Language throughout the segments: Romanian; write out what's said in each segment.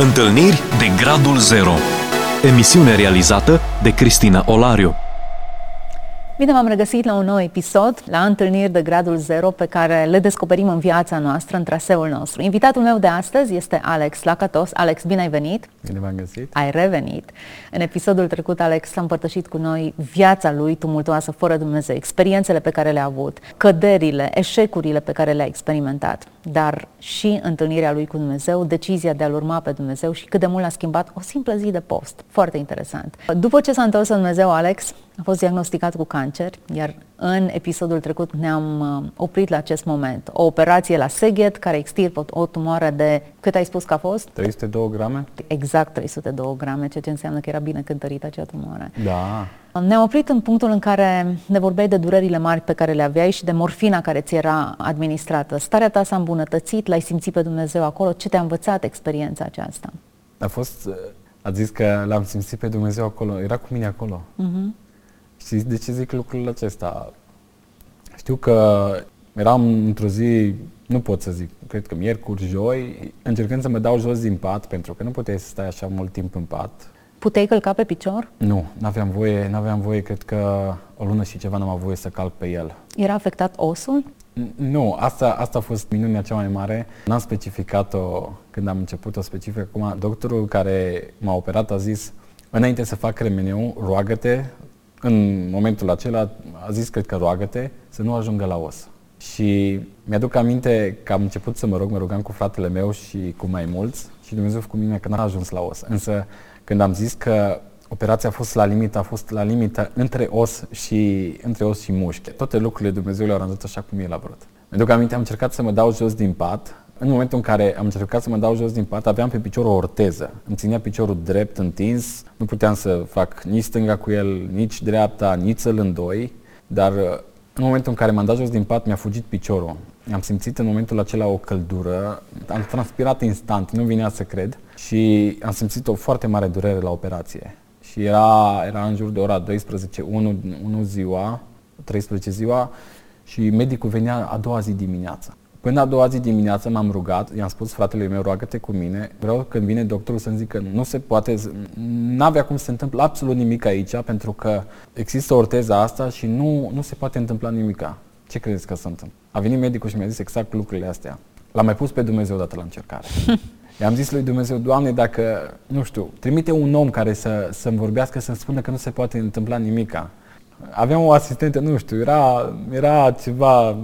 Întâlniri de Gradul Zero. Emisiune realizată de Cristina Olariu Bine v-am regăsit la un nou episod, la întâlniri de gradul zero pe care le descoperim în viața noastră, în traseul nostru. Invitatul meu de astăzi este Alex Lacatos. Alex, bine ai venit! Bine v-am găsit! Ai revenit! În episodul trecut, Alex a împărtășit cu noi viața lui tumultoasă, fără Dumnezeu, experiențele pe care le-a avut, căderile, eșecurile pe care le-a experimentat, dar și întâlnirea lui cu Dumnezeu, decizia de a-L urma pe Dumnezeu și cât de mult a schimbat o simplă zi de post. Foarte interesant. După ce s-a întors în Dumnezeu, Alex, a fost diagnosticat cu cancer, iar în episodul trecut ne-am uh, oprit la acest moment. O operație la Seghet care extirpă o tumoare de, cât ai spus că a fost? 302 grame? Exact 302 grame, ceea ce înseamnă că era bine cântărită acea tumoare. Da. Ne-am oprit în punctul în care ne vorbeai de durerile mari pe care le aveai și de morfina care ți era administrată. Starea ta s-a îmbunătățit, l-ai simțit pe Dumnezeu acolo, ce te-a învățat experiența aceasta? A fost, uh, a zis că l-am simțit pe Dumnezeu acolo, era cu mine acolo. Uh-huh. Și de ce zic lucrul acesta? Știu că eram într-o zi, nu pot să zic, cred că miercuri, joi, încercând să mă dau jos din pat, pentru că nu puteai să stai așa mult timp în pat. Puteai călca pe picior? Nu, n-aveam voie, n-aveam voie, cred că o lună și ceva n-am avut voie să calc pe el. Era afectat osul? Nu, asta, asta a fost minunea cea mai mare. N-am specificat-o când am început-o specific. Acum, doctorul care m-a operat a zis, înainte să fac remeneu, roagă-te în momentul acela a zis, cred că roagă-te, să nu ajungă la os. Și mi-aduc aminte că am început să mă rog, mă rugam cu fratele meu și cu mai mulți și Dumnezeu cu mine că n-a ajuns la os. Însă când am zis că operația a fost la limită, a fost la limită între os și, între os și mușchi. Toate lucrurile Dumnezeu le-au aranjat așa cum El a vrut. Mi-aduc aminte, am încercat să mă dau jos din pat, în momentul în care am încercat să mă dau jos din pat, aveam pe picior o orteză. Îmi ținea piciorul drept, întins, nu puteam să fac nici stânga cu el, nici dreapta, nici să-l îndoi, dar în momentul în care m-am dat jos din pat, mi-a fugit piciorul. Am simțit în momentul acela o căldură, am transpirat instant, nu vinea să cred și am simțit o foarte mare durere la operație. Și era, era în jur de ora 12, 1, 1 ziua, 13 ziua și medicul venea a doua zi dimineața. Până a doua zi dimineață m-am rugat, i-am spus fratele meu, roagă-te cu mine, vreau când vine doctorul să-mi zică nu se poate, n-avea cum să se întâmple absolut nimic aici, pentru că există orteza asta și nu, nu se poate întâmpla nimica. Ce credeți că se întâmplă? A venit medicul și mi-a zis exact lucrurile astea. L-am mai pus pe Dumnezeu odată la încercare. I-am zis lui Dumnezeu, Doamne, dacă, nu știu, trimite un om care să, să-mi vorbească, să-mi spună că nu se poate întâmpla nimica. Aveam o asistentă, nu știu, era, era ceva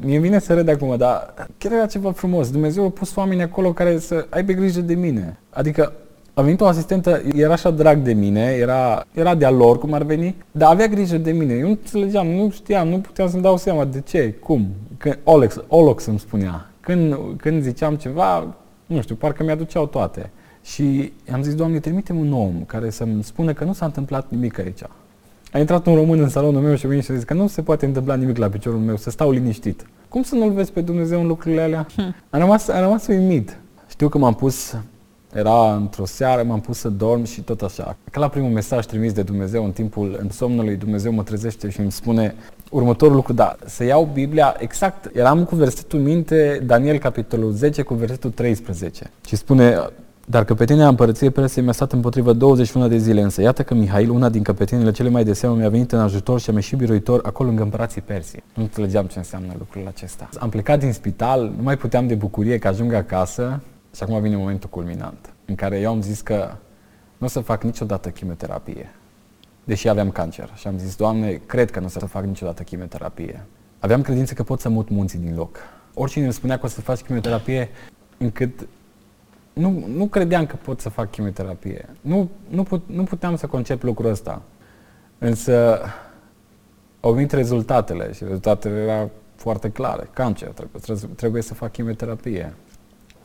mie vine să râd acum, dar chiar era ceva frumos. Dumnezeu a pus oameni acolo care să aibă grijă de mine. Adică a venit o asistentă, era așa drag de mine, era, era de-a lor, cum ar veni, dar avea grijă de mine. Eu nu înțelegeam, nu știam, nu puteam să-mi dau seama de ce, cum. Când, Olex, Olox îmi spunea. Când, când ziceam ceva, nu știu, parcă mi-aduceau toate. Și am zis, Doamne, trimite un om care să-mi spună că nu s-a întâmplat nimic aici. A intrat un român în salonul meu și a venit și a zis că nu se poate întâmpla nimic la piciorul meu, să stau liniștit. Cum să nu-L vezi pe Dumnezeu în lucrurile alea? Hmm. Am rămas, am rămas uimit. Știu că m-am pus, era într-o seară, m-am pus să dorm și tot așa. Ca la primul mesaj trimis de Dumnezeu în timpul în somnului, Dumnezeu mă trezește și îmi spune următorul lucru, da, să iau Biblia exact, eram cu versetul minte, Daniel capitolul 10 cu versetul 13 și spune, dar căpetenia împărăției Persiei mi-a stat împotrivă 21 de zile, însă iată că Mihail, una din căpetenile cele mai de seamă, mi-a venit în ajutor și am ieșit biruitor acolo lângă împărații Persii. Nu înțelegeam ce înseamnă lucrul acesta. Am plecat din spital, nu mai puteam de bucurie că ajung acasă și acum vine momentul culminant, în care eu am zis că nu o să fac niciodată chimioterapie, deși aveam cancer. Și am zis, Doamne, cred că nu o să fac niciodată chimioterapie. Aveam credință că pot să mut munții din loc. Oricine îmi spunea că o să faci chimioterapie, încât nu, nu credeam că pot să fac chimioterapie. Nu, nu, put, nu puteam să concep lucrul ăsta. Însă au venit rezultatele și rezultatele erau foarte clare. Cancer, trebuie, trebuie să fac chimioterapie.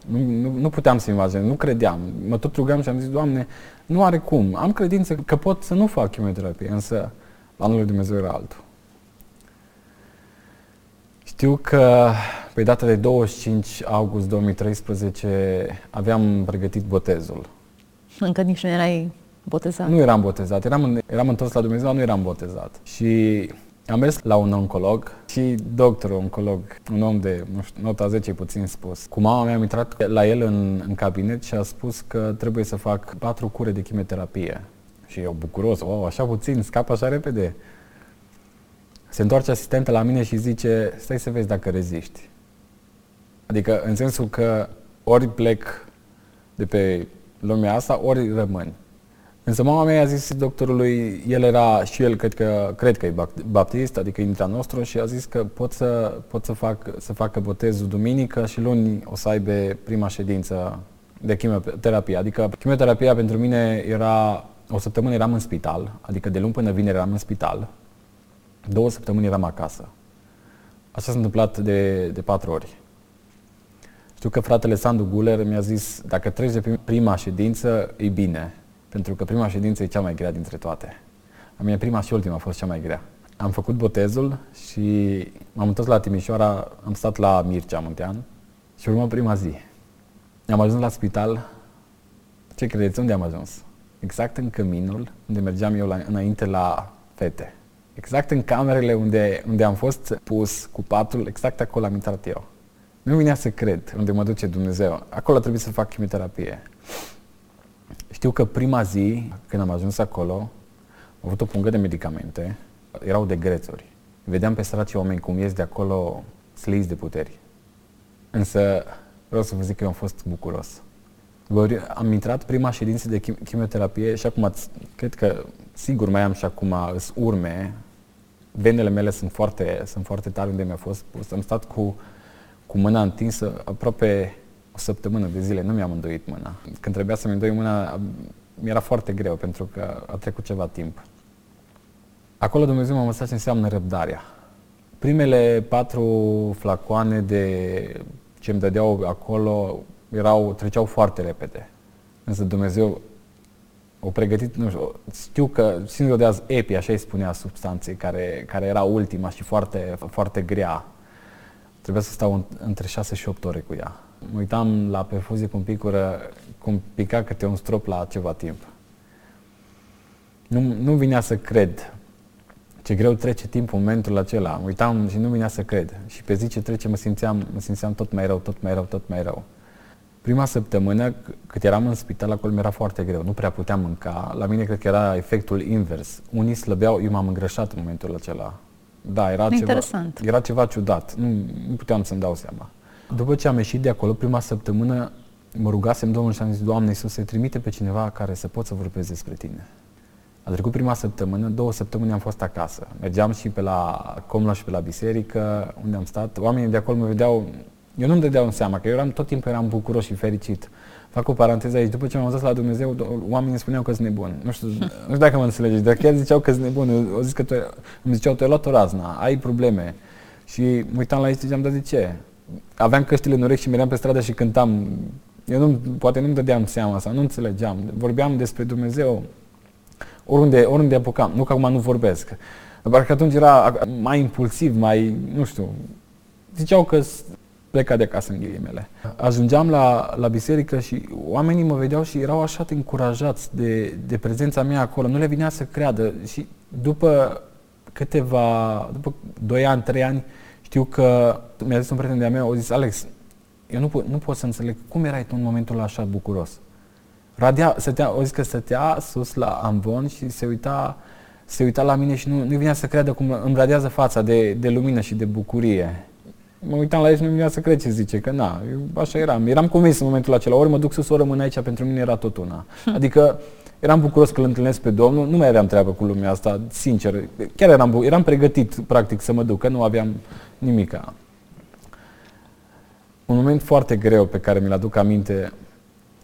Nu, nu, nu puteam să imaginez, nu credeam. Mă tot rugam și am zis, Doamne, nu are cum. Am credință că pot să nu fac chimioterapie, însă planul lui Dumnezeu era altul. Știu că pe data de 25 august 2013 aveam pregătit botezul. Încă nici nu erai botezat? Nu eram botezat. Eram, eram întors la Dumnezeu, dar nu eram botezat. Și Am mers la un oncolog și doctorul oncolog, un om de nu știu, nota 10 puțin spus. Cu mama mea am intrat la el în, în cabinet și a spus că trebuie să fac patru cure de chimioterapie. Și eu bucuros, wow, așa puțin, scap așa repede. Se întoarce asistentă la mine și zice, stai să vezi dacă reziști. Adică în sensul că ori plec de pe lumea asta, ori rămân. Însă mama mea a zis doctorului, el era și el cred că, cred că e baptist, adică intra nostru și a zis că pot să, pot să, fac, să facă botezul duminică și luni o să aibă prima ședință de chimioterapie. Adică chimioterapia pentru mine era, o săptămână eram în spital, adică de luni până vineri eram în spital, două săptămâni eram acasă. Așa s-a întâmplat de, de patru ori. Știu că fratele Sandu Guler mi-a zis, dacă treci de prima ședință, e bine, pentru că prima ședință e cea mai grea dintre toate. A mine prima și ultima a fost cea mai grea. Am făcut botezul și m-am întors la Timișoara, am stat la Mircea Muntean și urmă prima zi. Am ajuns la spital, ce credeți, unde am ajuns? Exact în căminul unde mergeam eu la, înainte la fete. Exact în camerele unde, unde am fost pus cu patul, exact acolo am intrat eu. Nu vinea să cred unde mă duce Dumnezeu. Acolo trebuie să fac chimioterapie. Știu că prima zi, când am ajuns acolo, am avut o pungă de medicamente, erau de grețuri. Vedeam pe săraci oameni cum ies de acolo slizi de puteri. Însă vreau să vă zic că eu am fost bucuros. Am intrat prima ședință de chimioterapie și acum cred că sigur mai am și acum urme. Venele mele sunt foarte, sunt foarte tari unde mi-a fost pus. Am stat cu, cu mâna întinsă aproape o săptămână de zile nu mi-am îndoit mâna. Când trebuia să-mi îndoi mâna, mi-era foarte greu pentru că a trecut ceva timp. Acolo Dumnezeu m-a învățat ce înseamnă răbdarea. Primele patru flacoane de ce îmi dădeau acolo erau, treceau foarte repede. Însă Dumnezeu o pregătit, nu știu, știu că sindromul de azi EPI, așa îi spunea substanței, care, care era ultima și foarte, foarte grea. Trebuia să stau între 6 și 8 ore cu ea. Mă uitam la perfuzie cum picură, cum pica câte un strop la ceva timp. Nu, nu vinea să cred ce greu trece timpul în momentul acela. Mă uitam și nu vinea să cred. Și pe zi ce trece mă simțeam, mă simțeam tot mai rău, tot mai rău, tot mai rău. Prima săptămână, cât eram în spital, acolo mi-era foarte greu. Nu prea puteam mânca. La mine cred că era efectul invers. Unii slăbeau, eu m-am îngrășat în momentul acela. Da, era Interesant. ceva, era ceva ciudat. Nu, nu puteam să-mi dau seama. După ce am ieșit de acolo, prima săptămână, mă rugasem Domnul și am zis, Doamne Iisus, se trimite pe cineva care să pot să vorbesc despre Tine. A trecut prima săptămână, două săptămâni am fost acasă. Mergeam și pe la Comla și pe la biserică, unde am stat. Oamenii de acolo mă vedeau, eu nu-mi dădeau în seama, că eu eram, tot timpul eram bucuros și fericit. Fac o paranteză aici, după ce m-am dus la Dumnezeu, oamenii spuneau că sunt nebun. Nu știu, nu știu dacă mă înțelegeți, dar chiar ziceau că sunt nebun. O zis că tu, îmi ziceau, tu ai luat o razna, ai probleme. Și mă uitam la ei și ziceam, dar de ce? aveam căștile în urechi și meream pe stradă și cântam. Eu nu, poate nu-mi dădeam seama sau nu înțelegeam. Vorbeam despre Dumnezeu oriunde, oriunde apucam. Nu că acum nu vorbesc. Parcă atunci era mai impulsiv, mai, nu știu, ziceau că pleca de acasă în ghilimele. Ajungeam la, la biserică și oamenii mă vedeau și erau așa încurajați de, de prezența mea acolo. Nu le vinea să creadă și după câteva, după 2 ani, 3 ani, știu că mi-a zis un prieten de-a meu, a zis, Alex, eu nu, pot, nu pot să înțeleg cum erai tu în momentul așa bucuros. Radea, stătea, o zis că stătea sus la amvon și se uita, se uita la mine și nu, nu vinea să creadă cum îmi radiază fața de, de lumină și de bucurie. Mă uitam la el și nu vinea să cred ce zice, că na, eu așa eram. Eram convins în momentul acela, ori mă duc sus, ori rămân aici, pentru mine era tot una. Adică eram bucuros că îl întâlnesc pe Domnul, nu mai aveam treabă cu lumea asta, sincer. Chiar eram, eram pregătit, practic, să mă duc, că nu aveam nimica. Un moment foarte greu pe care mi-l aduc aminte,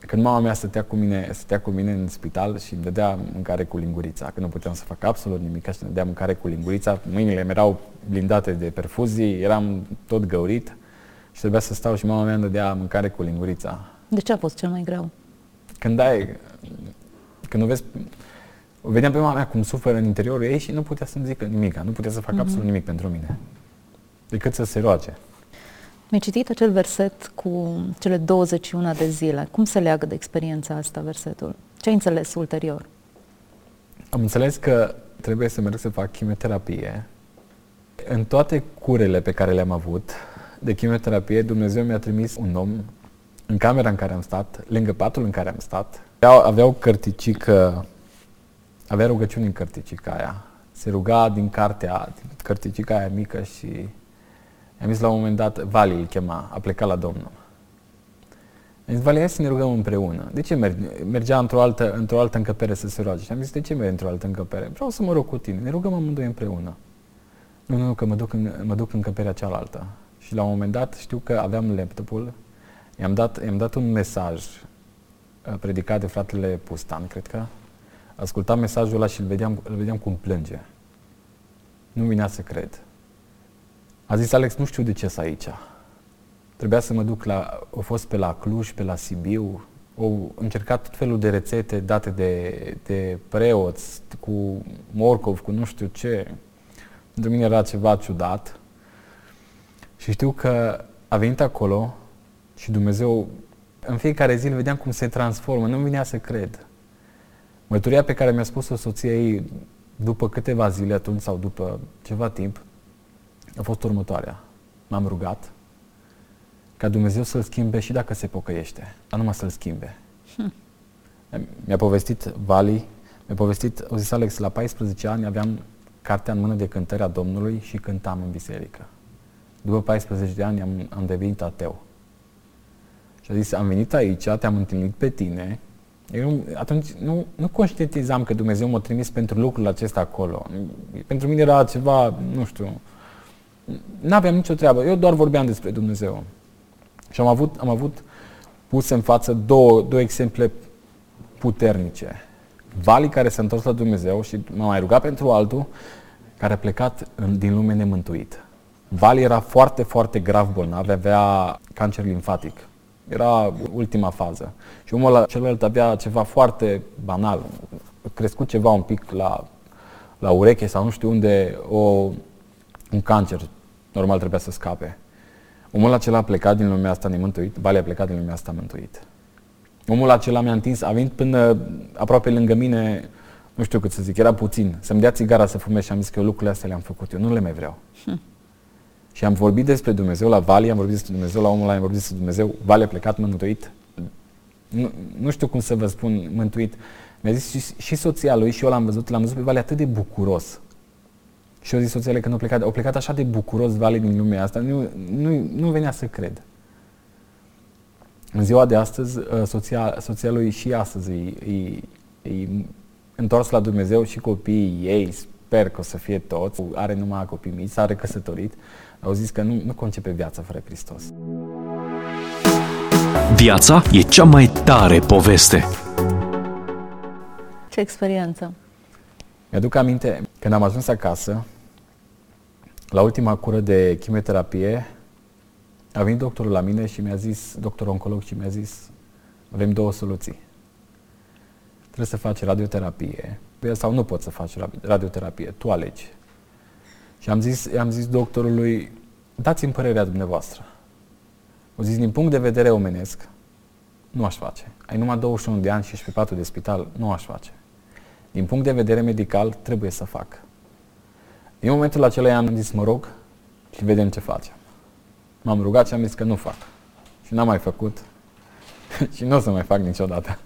când mama mea stătea cu mine, stătea cu mine în spital și îmi dădea mâncare cu lingurița, că nu puteam să fac absolut nimic și îmi dădea mâncare cu lingurița, mâinile mi erau blindate de perfuzii, eram tot găurit și trebuia să stau și mama mea îmi dădea mâncare cu lingurița. De ce a fost cel mai greu? Când ai, când o vezi, o vedeam pe mama mea cum suferă în interiorul ei și nu putea să-mi zică nimic, nu putea să facă mm-hmm. absolut nimic pentru mine decât să se roage. Mi-ai citit acel verset cu cele 21 de zile. Cum se leagă de experiența asta versetul? Ce ai înțeles ulterior? Am înțeles că trebuie să merg să fac chimioterapie În toate curele pe care le-am avut de chimioterapie, Dumnezeu mi-a trimis un om în camera în care am stat, lângă patul în care am stat. Aveau, aveau cărticică, avea rugăciuni în cărticica aia. Se ruga din cartea, din cărticica aia mică și am zis la un moment dat, Vali îl chema, a plecat la Domnul. Am zis, Vali, hai să ne rugăm împreună. De ce merge? Mergea într-o altă, într-o altă încăpere să se roage. Și am zis, de ce merge într-o altă încăpere? Vreau să mă rog cu tine. Ne rugăm amândoi împreună. Nu, nu, nu, că mă duc în, mă duc în încăperea cealaltă. Și la un moment dat știu că aveam laptopul, i-am dat, i-am dat un mesaj uh, predicat de fratele Pustan, cred că. Ascultam mesajul ăla și îl vedeam, îl vedeam cum plânge. Nu vinea să cred. A zis Alex, nu știu de ce să aici. Trebuia să mă duc la, au fost pe la Cluj, pe la Sibiu, au încercat tot felul de rețete date de, de preoți, cu morcov, cu nu știu ce. Pentru mine era ceva ciudat. Și știu că a venit acolo și Dumnezeu, în fiecare zi îl vedeam cum se transformă, nu vinea să cred. Mărturia pe care mi-a spus-o soția ei după câteva zile atunci sau după ceva timp, a fost următoarea. M-am rugat ca Dumnezeu să-l schimbe și dacă se pocăiește, dar numai să-l schimbe. Hm. Mi-a povestit Vali, mi-a povestit, au zis Alex, la 14 ani aveam cartea în mână de cântări a Domnului și cântam în biserică. După 14 de ani am, am devenit ateu. Și a zis, am venit aici, te-am întâlnit pe tine. Eu atunci nu, nu conștientizam că Dumnezeu m-a trimis pentru lucrul acesta acolo. Pentru mine era ceva, nu știu, nu aveam nicio treabă. Eu doar vorbeam despre Dumnezeu. Și am avut, am avut pus în față două, două exemple puternice. Vali care s-a întors la Dumnezeu și m-a mai rugat pentru altul care a plecat în, din lume nemântuit. Vali era foarte, foarte grav bolnav, avea cancer limfatic. Era ultima fază. Și omul ăla, celălalt avea ceva foarte banal. A crescut ceva un pic la, la ureche sau nu știu unde, o, un cancer. Normal trebuia să scape. Omul acela a plecat din lumea asta nemântuit, Vali a plecat din lumea asta mântuit. Omul acela mi-a întins, a venit până aproape lângă mine, nu știu cât să zic, era puțin, să-mi dea țigara să fumez și am zis că eu lucrurile astea le-am făcut, eu nu le mai vreau. Hm. Și am vorbit despre Dumnezeu la Vali, am vorbit despre Dumnezeu la omul ăla, am vorbit despre Dumnezeu, Vali a plecat mântuit. Nu, nu știu cum să vă spun mântuit. Mi-a zis și, și soția lui și eu l-am văzut, l-am văzut pe Vali atât de bucuros. Și eu zis soțiile că nu au plecat, au plecat așa de bucuros Vali din lumea asta, nu, nu, nu venea să cred. În ziua de astăzi, uh, soția, soția lui și astăzi e, e, e întors la Dumnezeu și copiii ei, sper că o să fie toți, are numai copii mici, s-a recăsătorit, au zis că nu, nu concepe viața fără Hristos. Viața e cea mai tare poveste. Ce experiență! Mi-aduc aminte, când am ajuns acasă, la ultima cură de chimioterapie, a venit doctorul la mine și mi-a zis, doctorul oncolog, și mi-a zis, avem două soluții. Trebuie să faci radioterapie sau nu poți să faci radioterapie, tu alegi. Și am zis, am zis doctorului, dați-mi părerea dumneavoastră. O zis, din punct de vedere omenesc, nu aș face. Ai numai 21 de ani și ești pe patul de spital, nu aș face. Din punct de vedere medical, trebuie să fac. În momentul acela am zis, mă rog, și vedem ce facem. M-am rugat și am zis că nu fac. Și n-am mai făcut. și nu o să mai fac niciodată.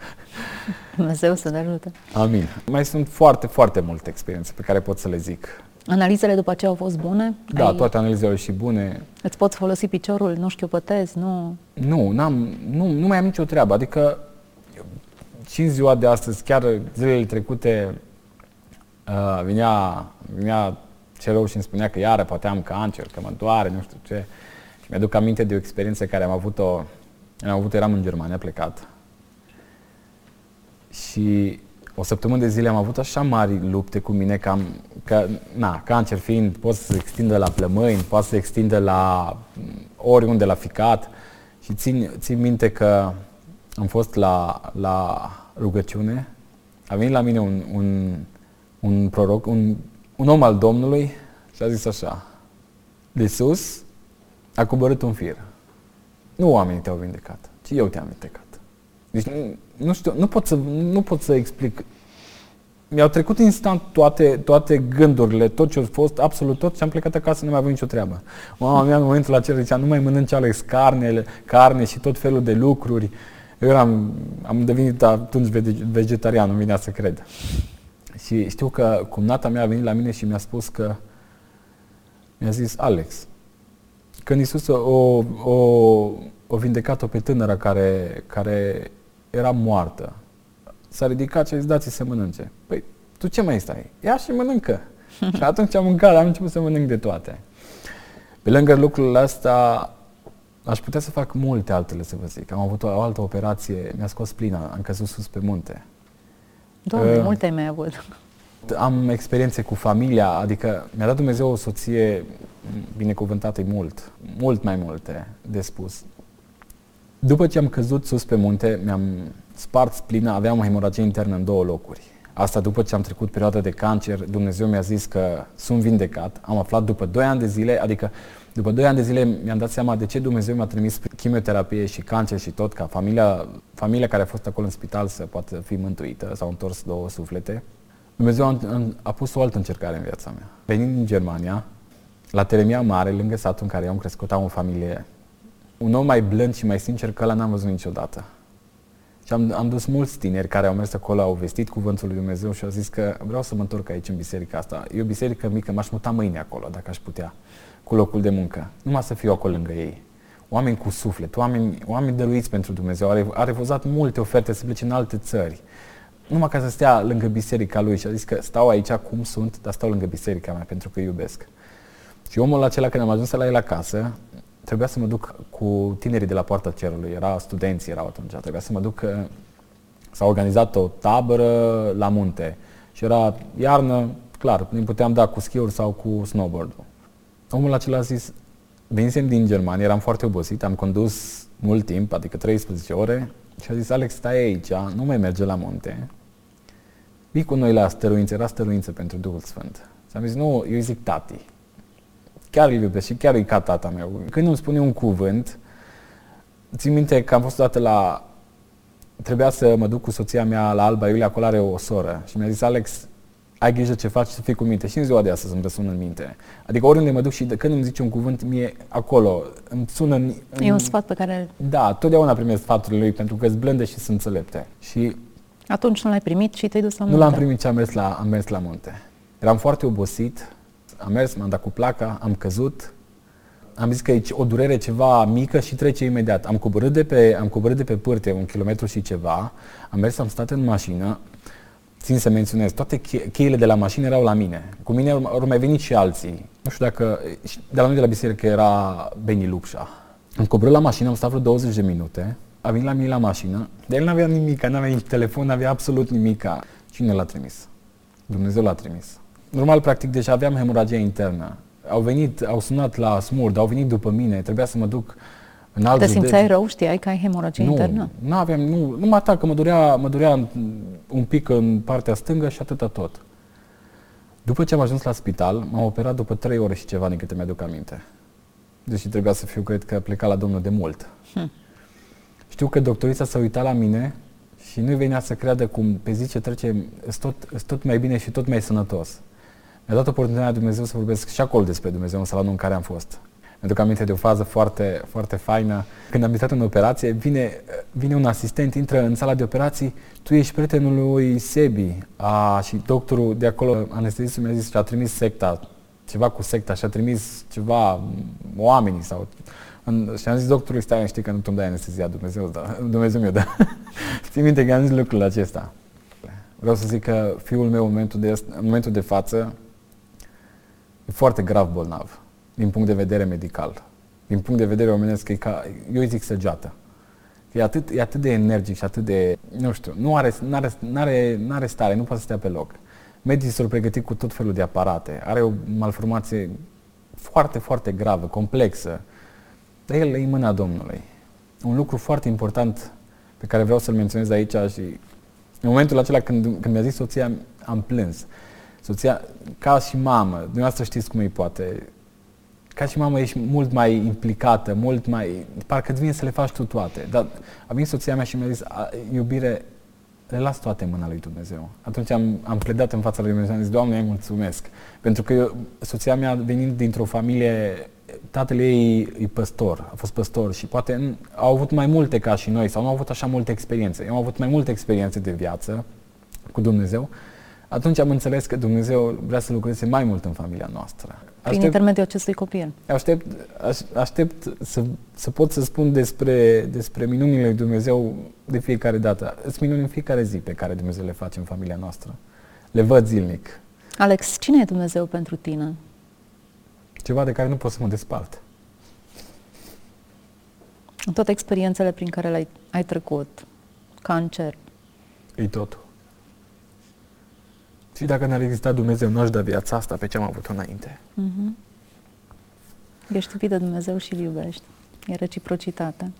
Dumnezeu să ne ajute. Amin. Mai sunt foarte, foarte multe experiențe pe care pot să le zic. Analizele după aceea au fost bune? Da, Ai... toate analizele au și bune. Îți poți folosi piciorul, nu știu, pătezi, nu? Nu, n-am, nu, nu mai am nicio treabă. Adică și în ziua de astăzi, chiar zilele trecute, uh, vinea, vinea celul și îmi spunea că iară poate am cancer, că mă doare, nu știu ce. Și mi-aduc aminte de o experiență care am avut-o, am avut eram în Germania, plecat. Și o săptămână de zile am avut așa mari lupte cu mine că, am, că na, cancer fiind, poate să se extindă la plămâni, poate să se extindă la oriunde la ficat. Și țin, țin minte că am fost la, la rugăciune, a venit la mine un, un, un proroc, un, un om al Domnului și a zis așa, de sus a coborât un fir. Nu oamenii te-au vindecat, ci eu te-am vindecat. Deci nu, nu știu, nu pot, să, nu pot să explic mi-au trecut instant toate, toate gândurile, tot ce a fost, absolut tot și am plecat acasă, nu mai avut nicio treabă. Mama mea în momentul acela zicea, nu mai mănânci Alex carne, carne și tot felul de lucruri. Eu eram, am devenit atunci vegetarian, nu vine să cred. Și știu că cumnata mea a venit la mine și mi-a spus că, mi-a zis, Alex, când Iisus o, o, o vindecat-o pe tânără care, care era moartă, s-a ridicat și a zis, dați să mănânce. Păi, tu ce mai stai? Ia și mănâncă. și atunci am mâncat, am început să mănânc de toate. Pe lângă lucrurile astea, aș putea să fac multe altele, să vă zic. Am avut o, o altă operație, mi-a scos plina, am căzut sus pe munte. Doamne, uh, multe ai mai avut. Am experiențe cu familia, adică mi-a dat Dumnezeu o soție binecuvântată mult, mult mai multe de spus. După ce am căzut sus pe munte, mi-am spart splina, aveam o hemoragie internă în două locuri. Asta după ce am trecut perioada de cancer, Dumnezeu mi-a zis că sunt vindecat. Am aflat după 2 ani de zile, adică după 2 ani de zile mi-am dat seama de ce Dumnezeu mi-a trimis chimioterapie și cancer și tot, ca familia, familia care a fost acolo în spital să poată fi mântuită, s-au întors două suflete. Dumnezeu a, a pus o altă încercare în viața mea. Venind din Germania, la Telemia Mare, lângă satul în care eu am crescut, am o familie. Un om mai blând și mai sincer că ăla n-am văzut niciodată. Și am, am dus mulți tineri care au mers acolo, au vestit cuvântul lui Dumnezeu și au zis că vreau să mă întorc aici în biserica asta. E o biserică mică, m-aș muta mâine acolo, dacă aș putea, cu locul de muncă. Numai să fiu acolo lângă ei. Oameni cu suflet, oameni, oameni dăruiți pentru Dumnezeu. A, a refuzat multe oferte să plece în alte țări. Numai ca să stea lângă biserica lui și a zis că stau aici cum sunt, dar stau lângă biserica mea pentru că iubesc. Și omul acela, când am ajuns la el acasă, trebuia să mă duc cu tinerii de la Poarta Cerului, era studenți erau atunci, trebuia să mă duc, uh, s-a organizat o tabără la munte și era iarnă, clar, ne puteam da cu schiuri sau cu snowboard-ul. Omul acela a zis, venisem din Germania, eram foarte obosit, am condus mult timp, adică 13 ore, și a zis, Alex, stai aici, nu mai merge la munte. Vii cu noi la stăruință, era stăruință pentru Duhul Sfânt. Și am zis, nu, eu zic tati chiar îl iubesc și chiar e ca tata meu. Când îmi spune un cuvânt, țin minte că am fost odată la... Trebuia să mă duc cu soția mea la Alba Iulia, acolo are o soră. Și mi-a zis, Alex, ai grijă ce faci să fii cu minte. Și în ziua de astăzi îmi răsună în minte. Adică oriunde mă duc și de când îmi zice un cuvânt, mie acolo, îmi sună în, în... E un sfat pe care... Da, totdeauna primesc sfaturile lui pentru că sunt blânde și sunt înțelepte. Și atunci nu l-ai primit și te-ai dus la munte? Nu l-am primit și am mers la, am mers la munte. Eram foarte obosit, am mers, m-am dat cu placa, am căzut, am zis că e o durere ceva mică și trece imediat. Am coborât de pe, am coborât de pe pârte un kilometru și ceva, am mers, am stat în mașină, țin să menționez, toate cheile de la mașină erau la mine. Cu mine au mai venit și alții. Nu știu dacă, de la noi de la biserică era Beni Lupșa. Am coborât la mașină, am stat vreo 20 de minute, a venit la mine la mașină, de el n-avea nimic, n-avea nici telefon, n-avea absolut nimic. Cine l-a trimis? Dumnezeu l-a trimis. Normal, practic, deja aveam hemoragie internă. Au venit, au sunat la smurd, au venit după mine, trebuia să mă duc în alt Te simțeai rău? Știai că ai hemoragie nu, internă? Nu, aveam, nu, numai atât că mă durea, mă durea un pic în partea stângă și atâta tot. După ce am ajuns la spital, m-am operat după trei ore și ceva, din câte mi-aduc aminte. Deși trebuia să fiu, cred că, plecat la Domnul de mult. Hm. Știu că doctorița s-a uitat la mine și nu-i venea să creadă cum pe zi ce trece, sunt tot, tot mai bine și tot mai sănătos mi-a dat oportunitatea Dumnezeu să vorbesc și acolo despre Dumnezeu în salonul în care am fost. Mi-aduc aminte de o fază foarte, foarte faină. Când am intrat în operație, vine, vine un asistent, intră în sala de operații, tu ești prietenul lui Sebi. A, și doctorul de acolo, anestezistul, mi-a zis și a trimis secta, ceva cu secta și a trimis ceva oamenii sau în, și am zis doctorului, stai, știi că nu tu-mi dai anestezia, Dumnezeu, da, Dumnezeu mi-o dă. Ții minte că am zis lucrul acesta. Vreau să zic că fiul meu în momentul de, în momentul de față e foarte grav bolnav, din punct de vedere medical. Din punct de vedere omenesc, e ca, eu îi zic săgeată. E atât, e atât de energic și atât de, nu știu, nu are, n-are, n-are, n-are stare, nu poate să stea pe loc. Medicii s-au pregătit cu tot felul de aparate. Are o malformație foarte, foarte gravă, complexă. Dar el e în mâna Domnului. Un lucru foarte important pe care vreau să-l menționez aici și în momentul acela când, când mi-a zis soția, am plâns. Soția, ca și mamă, dumneavoastră știți cum îi poate, ca și mamă ești mult mai implicată, mult mai, parcă îți vine să le faci tu toate. Dar a venit soția mea și mi-a zis, iubire, le las toate în mâna lui Dumnezeu. Atunci am, am pledat în fața lui Dumnezeu, am zis, Doamne, îi mulțumesc. Pentru că eu, soția mea, venind dintr-o familie, tatăl ei e păstor, a fost păstor și poate au avut mai multe ca și noi sau nu au avut așa multe experiențe. Eu am avut mai multe experiențe de viață cu Dumnezeu. Atunci am înțeles că Dumnezeu vrea să lucreze mai mult în familia noastră. Prin intermediul acestui copil. Aștept, aș, aștept să, să pot să spun despre, despre minunile lui Dumnezeu de fiecare dată. Îți minuni în fiecare zi pe care Dumnezeu le face în familia noastră. Le văd zilnic. Alex, cine e Dumnezeu pentru tine? Ceva de care nu pot să mă despart. În toate experiențele prin care le-ai ai trecut, cancer. E totul. Și dacă n-ar exista Dumnezeu, nu aș da viața asta pe ce am avut înainte. Mm-hmm. Ești iubit de Dumnezeu și îl iubești. E reciprocitate.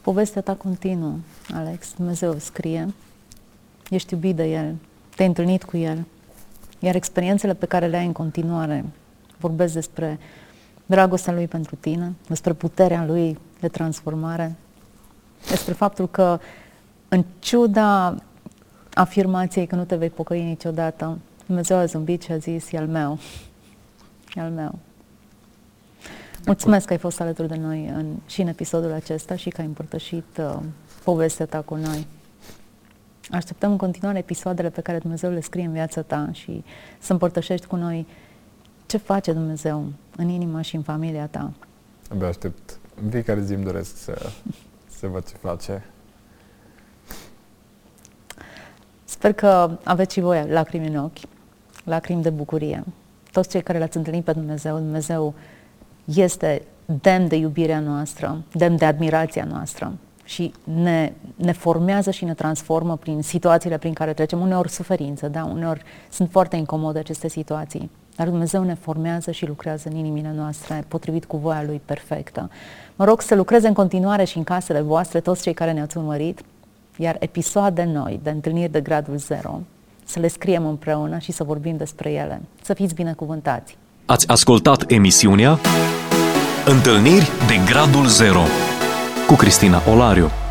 Povestea ta continuă, Alex. Dumnezeu scrie. Ești iubit de El. Te-ai întâlnit cu El. Iar experiențele pe care le ai în continuare vorbesc despre dragostea Lui pentru tine, despre puterea Lui de transformare, despre faptul că în ciuda afirmației că nu te vei pocăi niciodată, Dumnezeu a zâmbit și a zis, e al meu, e al meu. Mulțumesc că ai fost alături de noi în, și în episodul acesta și că ai împărtășit uh, povestea ta cu noi. Așteptăm în continuare episoadele pe care Dumnezeu le scrie în viața ta și să împărtășești cu noi ce face Dumnezeu în inima și în familia ta. Abia aștept. În fiecare zi îmi doresc să, să văd ce face. Sper că aveți și voi lacrimi în ochi, lacrimi de bucurie. Toți cei care l-ați întâlnit pe Dumnezeu, Dumnezeu este demn de iubirea noastră, demn de admirația noastră și ne, ne formează și ne transformă prin situațiile prin care trecem. Uneori suferință, da? uneori sunt foarte incomode aceste situații, dar Dumnezeu ne formează și lucrează în inimile noastre potrivit cu voia Lui perfectă. Mă rog să lucreze în continuare și în casele voastre toți cei care ne-ați urmărit, iar episoade noi de întâlniri de gradul 0 să le scriem împreună și să vorbim despre ele. Să fiți binecuvântați! Ați ascultat emisiunea Întâlniri de gradul 0 cu Cristina Olariu.